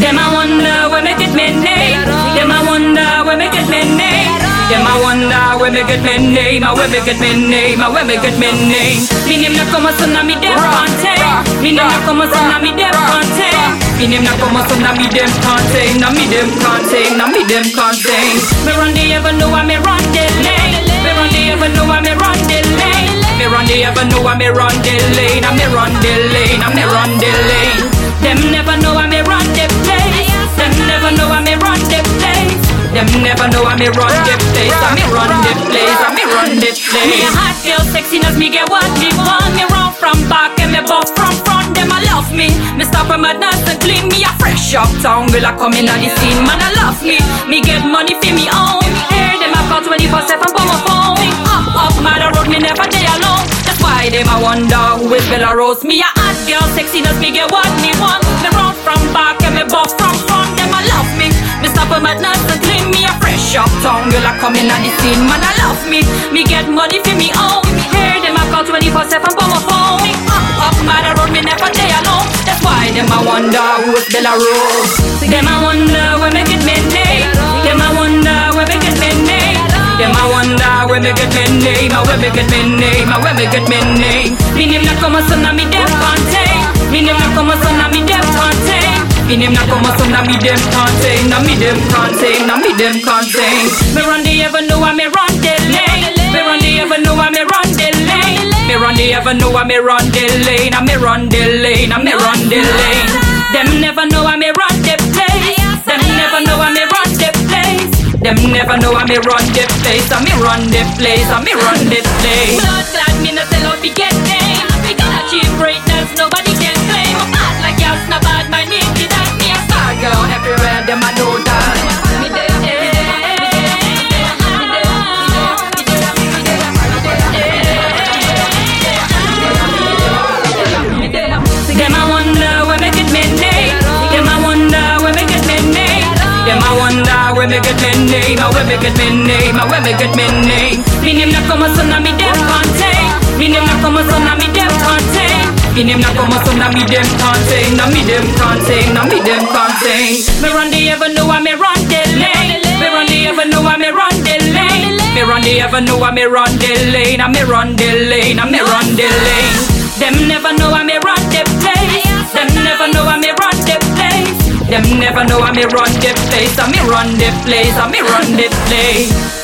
Them I wonder where me get me name. Them I wonder where me get me name. Them I wonder where me get me name. My where me get me name. Where me get me name. Me name na como son na me dem kante. Me name na como son na me dem kante. Me name na como son na me dem kante. Na me dem kante. Na me dem kante. Me run the ever know I me run the lane. Me run the ever know I me run the lane. Me run the ever know I me run the lane. I me run the lane. I me run the lane. Never know I me run the place. I me run the place. I me run the place. Me a hot girl, sexiness, me get what me want. Me run from back and me bust from front. Them I love me. Me stop a madness and clean me a fresh up town. Girl I come in at the scene, man I love me. Me get money for me own. Hear them I call 24 7 for my phone. Up up, mother road me never day alone. That's why them I wonder who is Bella Rose. Me a hot girl, sexiness, me get what me want. Me run from back and me bust from front. Them I love me. Come in at the scene, man I love me. Me get money for me own. Hear them I call 24 7 for my phone. Up up, mother road me never day alone. That's why them I wonder who is Bella Rose. Them I wonder where me get me name. Them I wonder where me get me name. Them I wonder where me get me name, where me get me name, where me get me name. Me name na como son na me dem contain. Me name na como son na me dem contain. Me name na como son na me dem contain, na me dem contain, na me dem contain. Me run the know I me run the lane. Me run the know I me run the lane. Me run the know I me run the lane. I me run the lane, I me run the lane. Them never know I me run the place. Them never know I me run the place. Them never know I me run the place. I me run the place. I me run the place. Blood glad me no sell out we get name. We got achieve greatness. Nobody wonder where me get me name. Where me get me name. Where me get me name. Me name na como son na me dem contain. Me name na como son na me dem contain. Me name na como son na me dem contain. Na me dem contain. Na me dem contain. Me run the know I me run the lane. Me run the know I me run the lane. Me run the know I me run the lane. I me run the lane. I me run the lane. Them never know I me run the place. Them never know I me run the place. I me run the place. I me run the place.